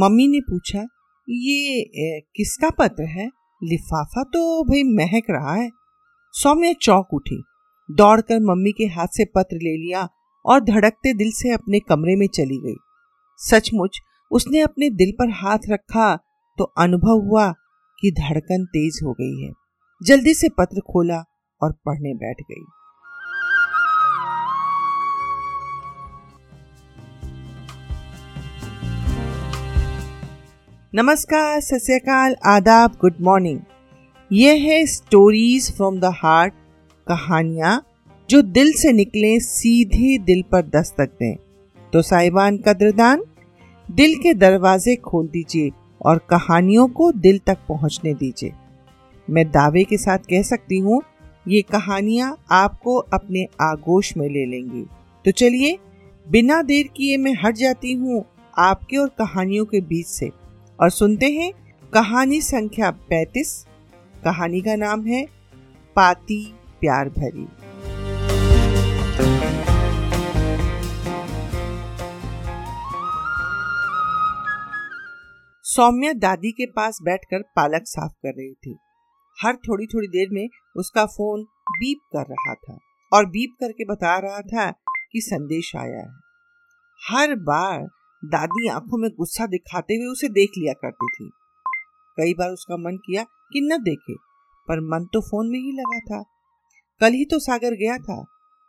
Mummy ने पूछा, ये किसका पत्र है? लिफाफा तो भाई महक रहा है. सौम्या चौक उठी, दौड़कर मम्मी के हाथ से पत्र ले लिया और धड़कते दिल से अपने कमरे में चली गई। सचमुच, उसने अपने दिल पर हाथ रखा तो अनुभव हुआ कि धड़कन तेज हो गई है। जल्दी से पत्र खोला और पढ़ने बैठ गई। नमस्कार सत्यकाल आदाब गुड मॉर्निंग ये है स्टोरीज फ्रॉम द हार्ट कहानियाँ जो दिल से निकले, सीधे दिल पर दस्तक दें। तो साहिबान कद्रदान, दिल के दरवाजे खोल दीजिए और कहानियों को दिल तक पहुँचने दीजिए। मैं दावे के साथ कह सकती हूँ, ये कहानियाँ आपको अपने आगोश में ले लेंगी। तो चलिए, बिना देर किए मैं हट जाती हूँ आपके और कहानियों के बीच से। और सुनते हैं कहानी संख्या 35 कहानी का नाम है पाती प्यार भरी। सौम्या दादी के पास बैठकर पालक साफ़ कर रही थी। हर थोड़ी थोड़ी देर में उसका फ़ोन बीप कर रहा था और बीप करके बता रहा था कि संदेश आया है। हर बार दादी आँखों में गुस्सा दिखाते हुए उसे देख लिया करती थी। कई बार उसका मन किया कि न देखे, पर मन तो फ़ोन में ही लगा था। कल ही तो सागर गया था।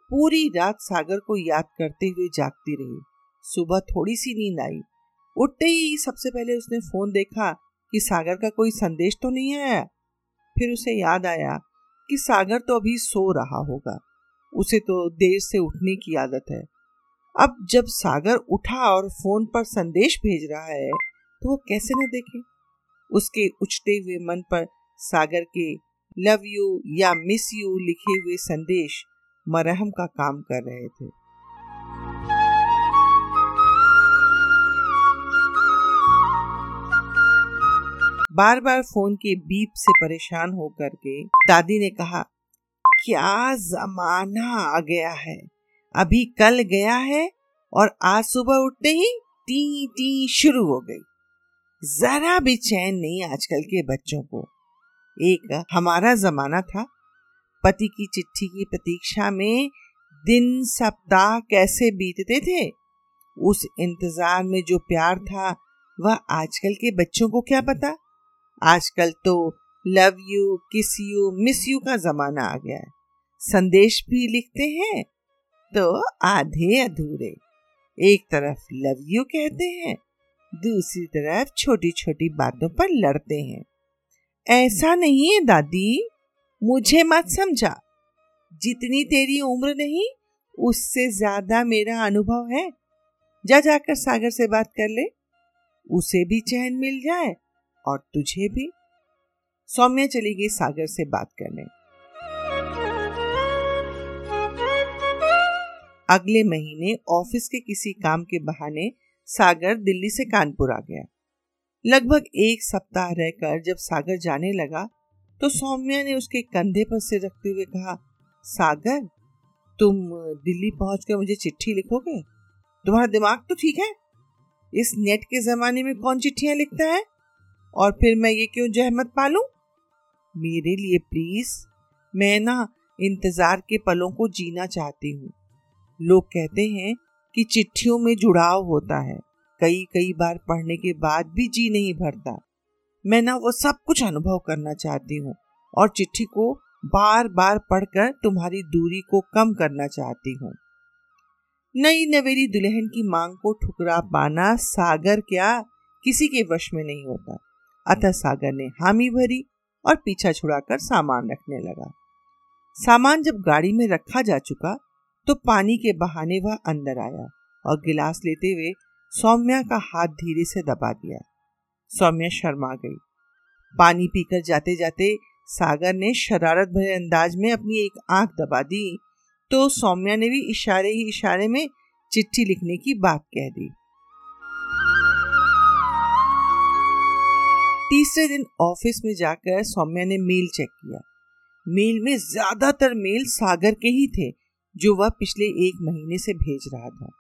पूरी रात सागर को याद करते हुए जागती रही। सुबह थोड़ी सी नींद आई। उठते ही सबसे पहले उसने फ़ोन देखा कि सागर का कोई संदेश तो नहीं आया। फिर उसे याद आया कि सागर तो अभी सो रहा होगा। उसे तो देर से उठने की आदत है। अब जब सागर उठा और फ़ोन पर संदेश भेज रहा है तो वो कैसे न देखे? उसके उछते हुए मन पर सागर के लव यू या मिस यू लिखे हुए संदेश मरहम का काम कर रहे थे। बार बार फ़ोन के बीप से परेशान होकर के दादी ने कहा, क्या जमाना आ गया है? अभी कल गया है और आज सुबह उठते ही टी टी शुरू हो गई। जरा भी चैन नहीं आजकल के बच्चों को। एक हमारा जमाना था। पति की चिट्ठी की प्रतीक्षा में दिन सप्ताह कैसे बीतते थे, उस इंतज़ार में जो प्यार था, वह आजकल के बच्चों को क्या पता? आजकल तो love you, kiss you, miss you का जमाना आ गया है। संदेश भी लिखते हैं तो आधे अधूरे। एक तरफ़ लव यू कहते हैं, दूसरी तरफ़ छोटी छोटी बातों पर लड़ते हैं। ऐसा नहीं है दादी, मुझे मत समझा। जितनी तेरी उम्र नहीं, उससे ज़्यादा मेरा अनुभव है। जा जाकर सागर से बात कर ले, उसे भी चैन मिल जाए और तुझे भी। सौम्या चली गई सागर से बात करने। अगले महीने ऑफ़िस के किसी काम के बहाने सागर दिल्ली से कानपुर आ गया। लगभग एक सप्ताह रहकर जब सागर जाने लगा तो सौम्या ने उसके कंधे पर सिर रखते हुए कहा, सागर, तुम दिल्ली पहुंचकर मुझे चिट्ठी लिखोगे? तुम्हारा दिमाग तो ठीक है? इस नेट के जमाने में कौन चिट्ठियाँ लिखता है? और फिर मैं ये क्यों जहमत पालू? मेरे लिए प्लीज़ मैं ना इंतज़ार के पलों को जीना चाहती हूँ। लोग कहते हैं कि चिट्ठियों में जुड़ाव होता है। कई कई बार पढ़ने के बाद भी जी नहीं भरता। मैं ना वो सब कुछ अनुभव करना चाहती हूँ और चिट्ठी को बार बार पढ़कर तुम्हारी दूरी को कम करना चाहती हूँ। नई नवेली दुल्हन की मांग को ठुकरा पाना सागर क्या किसी के वश में नहीं होता। अतः सागर ने हामी भरी और पीछा छुड़ाकर सामान रखने लगा। सामान जब गाड़ी में रखा जा चुका तो पानी के बहाने वह अंदर आया और गिलास लेते हुए सौम्या का हाथ धीरे से दबा दिया। सौम्या शर्मा गई। पानी पीकर जाते जाते सागर ने शरारत भरे अंदाज में अपनी एक आँख दबा दी तो सौम्या ने भी इशारे ही इशारे में चिट्ठी लिखने की बात कह दी। तीसरे दिन ऑफ़िस में जाकर सौम्या ने मेल चेक किया। मेल में ज़्यादातर मेल सागर के ही थे जो वह पिछले एक महीने से भेज रहा था।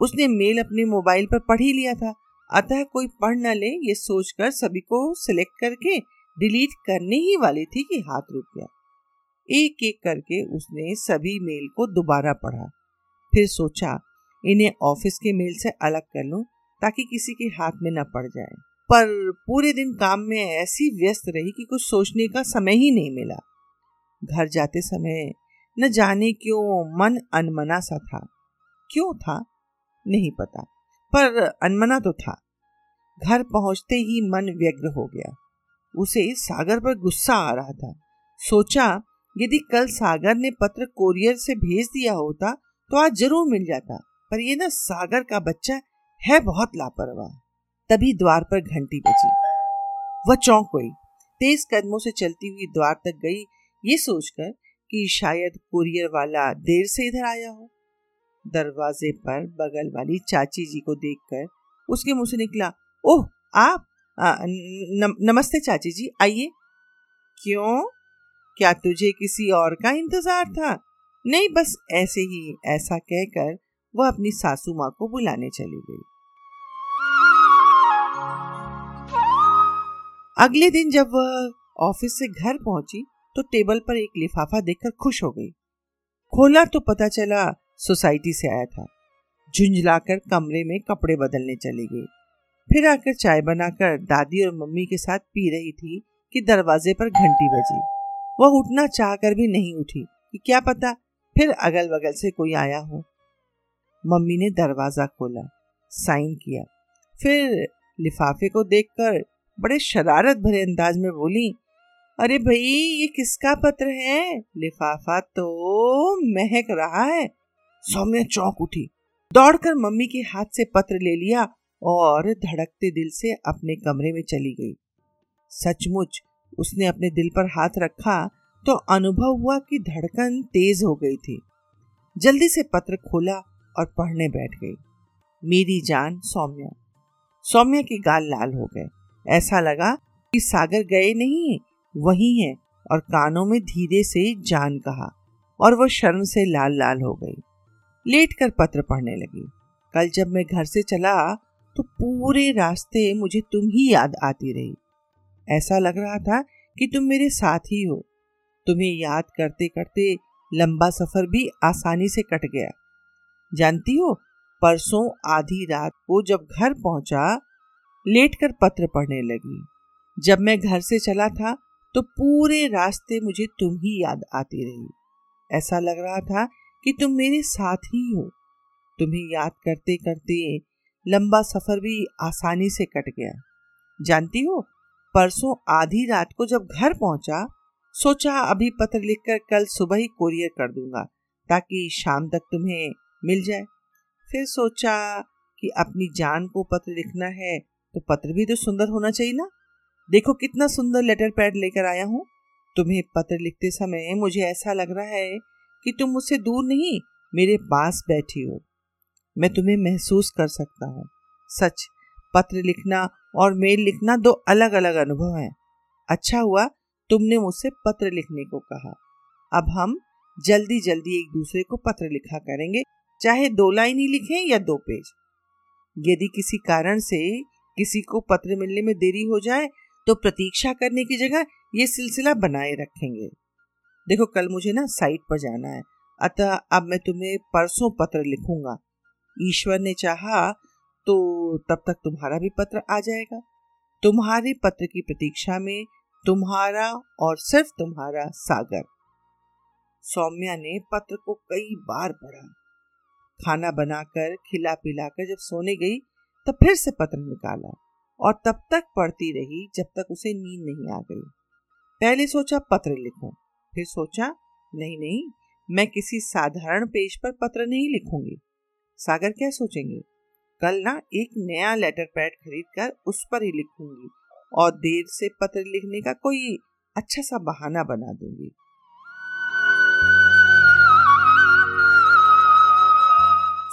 उसने मेल अपने मोबाइल पर पढ़ ही लिया था। अतः कोई पढ़ न ले, ये सोचकर सभी को सिलेक्ट करके डिलीट करने ही वाली थी कि हाथ रुक गया। एक एक करके उसने सभी मेल को दोबारा पढ़ा। फिर सोचा, इन्हें ऑफ़िस के मेल से अलग कर लूँ ताकि किसी के हाथ में न पड़ जाए। पर पूरे दिन काम में ऐसी व्यस्त रही कि कुछ सोचने का समय ही नहीं मिला। घर जाते समय न जाने क्यों मन अनमना सा था। क्यों था? नहीं पता। पर अनमना तो था। घर पहुँचते ही मन व्यग्र हो गया। उसे सागर पर गुस्सा आ रहा था। सोचा, यदि कल सागर ने पत्र कोरियर से भेज दिया होता तो आज ज़रूर मिल जाता। पर ये ना सागर का बच्चा है बहुत लापरवाह। तभी द्वार पर घंटी बजी। वह चौंक गई। तेज कदमों से चलती हुई द्वार तक गई। ये सोचकर कि शायद कुरियर वाला देर से इधर आया हो। दरवाजे पर बगल वाली चाची जी को देखकर उसके मुँह से निकला ओह आप आ, न, नमस्ते चाची जी आइए। क्यों? क्या तुझे किसी और का इंतज़ार था? नहीं बस ऐसे ही ऐसा कहकर वह अपनी सासू माँ को बुलाने चली गई। अगले दिन जब वह ऑफ़िस से घर पहुँची तो टेबल पर एक लिफाफा देखकर खुश हो गई। खोला तो पता चला सोसाइटी से आया था। झुंझलाकर कमरे में कपड़े बदलने चली गई। फिर आकर चाय बनाकर दादी और मम्मी के साथ पी रही थी कि दरवाजे पर घंटी बजी। वह उठना चाहकर भी नहीं उठी कि क्या पता फिर अगल बगल से कोई आया हो। मम्मी ने दरवाज़ा खोला, साइन किया। फिर लिफाफे को देखकर बड़े शरारत भरे अंदाज में बोली अरे भाई, ये किसका पत्र है? लिफाफा तो महक रहा है। सौम्या चौंक उठी। दौड़कर मम्मी के हाथ से पत्र ले लिया और धड़कते दिल से अपने कमरे में चली गई। सचमुच, उसने अपने दिल पर हाथ रखा तो अनुभव हुआ कि धड़कन तेज हो गई थी। जल्दी से पत्र खोला और पढ़ने बैठ गई। मेरी जान, सौम्या। सौम्या के गाल लाल हो गए। ऐसा लगा कि सागर गए नहीं वही है और कानों में धीरे से जान कहा और वह शर्म से लाल लाल हो गई। लेट कर पत्र पढ़ने लगी। कल जब मैं घर से चला तो पूरे रास्ते मुझे तुम ही याद आती रही। ऐसा लग रहा था कि तुम मेरे साथ ही हो। तुम्हें याद करते करते लंबा सफ़र भी आसानी से कट गया। जानती हो, परसों आधी रात को जब घर पहुँचा, लेट कर पत्र पढ़ने लगी। जब मैं घर से चला था तो पूरे रास्ते मुझे तुम ही याद आती रही। ऐसा लग रहा था कि तुम मेरे साथ ही हो। तुम्हें याद करते करते लंबा सफ़र भी आसानी से कट गया। जानती हो, परसों आधी रात को जब घर पहुँचा, सोचा अभी पत्र लिखकर कल सुबह ही कोरियर कर दूँगा, ताकि शाम तक तुम्हें मिल जाए। फिर सोचा कि अपनी जान को पत्र लिखना है तो पत्र भी तो सुंदर होना चाहिए ना। देखो कितना सुंदर लेटर पैड लेकर आया हूँ। तुम्हें पत्र लिखते समय मुझे ऐसा लग रहा है कि तुम मुझसे दूर नहीं, मेरे पास बैठी हो। मैं तुम्हें महसूस कर सकता हूँ। सच, पत्र लिखना और मेल लिखना दो अलग अलग अनुभव हैं। अच्छा हुआ तुमने मुझसे पत्र लिखने को कहा। अब हम जल्दी जल्दी एक दूसरे को पत्र लिखा करेंगे, चाहे दो लाइन ही लिखें या दो पेज। यदि किसी कारण से किसी को पत्र मिलने में देरी हो जाए तो प्रतीक्षा करने की जगह ये सिलसिला बनाए रखेंगे। देखो, कल मुझे ना साइट पर जाना है। अतः अब मैं तुम्हें परसों पत्र लिखूँगा। ईश्वर ने चाहा तो तब तक तुम्हारा भी पत्र आ जाएगा। तुम्हारे पत्र की प्रतीक्षा में तुम्हारा और सिर्फ़ तुम्हारा सागर। सौम्या ने पत्र को कई बार पढ़ा। खाना बनाकर खिला पिलाकर जब सोने गई, तब फिर से पत्र निकाला। और तब तक पढ़ती रही जब तक उसे नींद नहीं आ गई। पहले सोचा पत्र लिखूं, फिर सोचा नहीं नहीं मैं किसी साधारण पेज पर पत्र नहीं लिखूँगी। सागर क्या सोचेंगे? कल ना एक नया लेटर पैड खरीद कर उस पर ही लिखूँगी और देर से पत्र लिखने का कोई अच्छा सा बहाना बना दूँगी।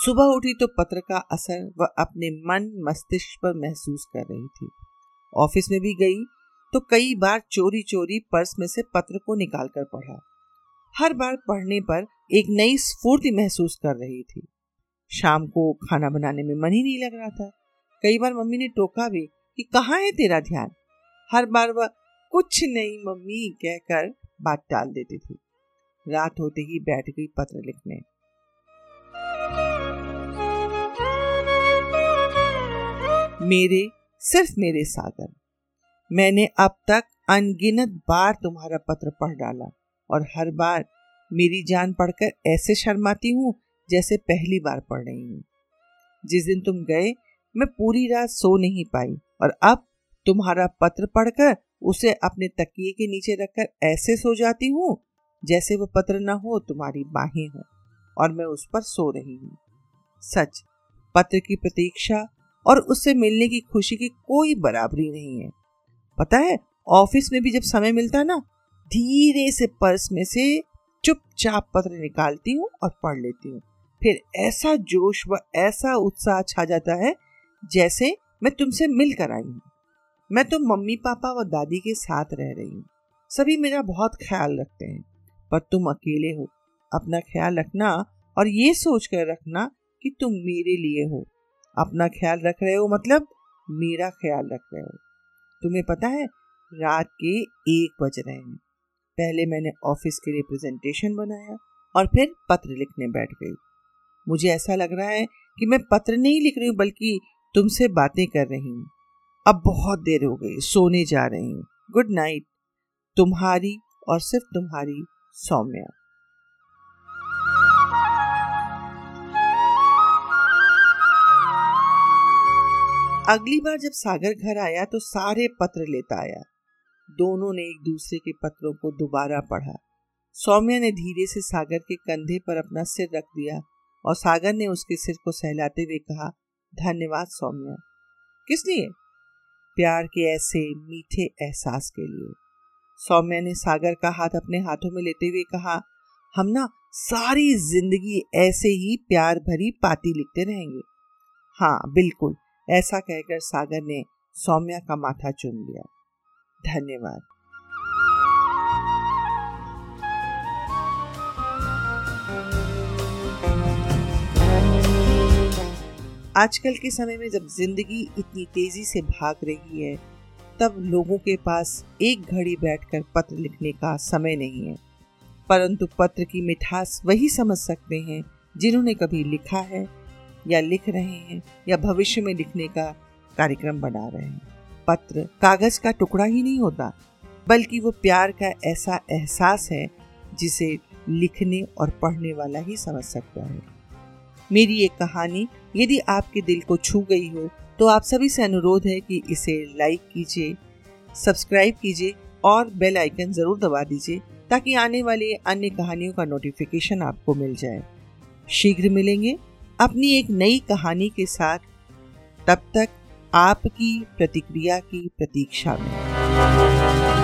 सुबह उठी तो पत्र का असर वह अपने मन मस्तिष्क पर महसूस कर रही थी। ऑफ़िस में भी गई तो कई बार चोरी चोरी पर्स में से पत्र को निकाल कर पढ़ा। हर बार पढ़ने पर एक नई स्फूर्ति महसूस कर रही थी। शाम को खाना बनाने में मन ही नहीं लग रहा था। कई बार मम्मी ने टोका भी कि कहाँ है तेरा ध्यान? हर बार वह कुछ नहीं, मम्मी कहकर बात टाल देती थी। रात होते ही बैठ गई पत्र लिखने। मेरे, सिर्फ़ मेरे सागर। मैंने अब तक अनगिनत बार तुम्हारा पत्र पढ़ डाला और हर बार मेरी जान पढ़कर ऐसे शर्माती हूँ जैसे पहली बार पढ़ रही हूँ। जिस दिन तुम गए, मैं पूरी रात सो नहीं पाई और अब तुम्हारा पत्र पढ़कर उसे अपने तकिए के नीचे रखकर ऐसे सो जाती हूँ जैसे वो पत्र न हो, तुम्हारी बाहें हो और मैं उस पर सो रही हूँ। सच, पत्र की प्रतीक्षा और उससे मिलने की खुशी की कोई बराबरी नहीं है। पता है, ऑफ़िस में भी जब समय मिलता है ना, धीरे से पर्स में से चुपचाप पत्र निकालती हूँ और पढ़ लेती हूँ। फिर ऐसा जोश व ऐसा उत्साह छा जाता है जैसे मैं तुमसे मिलकर आई हूँ। मैं तो मम्मी, पापा व दादी के साथ रह रही हूँ। सभी मेरा बहुत ख्याल रखते हैं, पर तुम अकेले हो। अपना ख्याल रखना और ये सोच कर रखना कि तुम मेरे लिए हो। अपना ख्याल रख रहे हो मतलब मेरा ख्याल रख रहे हो। तुम्हें पता है, रात के एक बज रहे हैं। पहले मैंने ऑफ़िस के लिए प्रेजेंटेशन बनाया और फिर पत्र लिखने बैठ गई। मुझे ऐसा लग रहा है कि मैं पत्र नहीं लिख रही हूँ, बल्कि तुमसे बातें कर रही हूँ। अब बहुत देर हो गई, सोने जा रही हूँ। Good night. तुम्हारी और सिर्फ़ तुम्हारी सौम्या। अगली बार जब सागर घर आया तो सारे पत्र लेता आया। दोनों ने एक दूसरे के पत्रों को दोबारा पढ़ा। सौम्या ने धीरे से सागर के कंधे पर अपना सिर रख दिया और सागर ने उसके सिर को सहलाते हुए कहा, धन्यवाद सौम्या। किस लिए? प्यार के ऐसे मीठे एहसास के लिए। सौम्या ने सागर का हाथ अपने हाथों में लेते हुए कहा, हम ना सारी ज़िंदगी ऐसे ही प्यार भरी पाती लिखते रहेंगे। हाँ बिल्कुल। ऐसा कहकर सागर ने सौम्या का माथा चुम लिया। धन्यवाद। आजकल के समय में जब ज़िंदगी इतनी तेज़ी से भाग रही है, तब लोगों के पास एक घड़ी बैठकर पत्र लिखने का समय नहीं है। परंतु पत्र की मिठास वही समझ सकते हैं जिन्होंने कभी लिखा है या लिख रहे हैं या भविष्य में लिखने का कार्यक्रम बना रहे हैं। पत्र कागज़ का टुकड़ा ही नहीं होता, बल्कि वो प्यार का ऐसा एहसास है जिसे लिखने और पढ़ने वाला ही समझ सकता है। मेरी ये कहानी, यदि आपके दिल को छू गई हो तो आप सभी से अनुरोध है कि इसे लाइक कीजिए, सब्सक्राइब कीजिए और बेल आइकन ज़रूर दबा दीजिए, ताकि आने वाली अन्य कहानियों का नोटिफिकेशन आपको मिल जाए। शीघ्र मिलेंगे। अपनी एक नई कहानी के साथ तब तक आपकी प्रतिक्रिया की प्रतीक्षा में।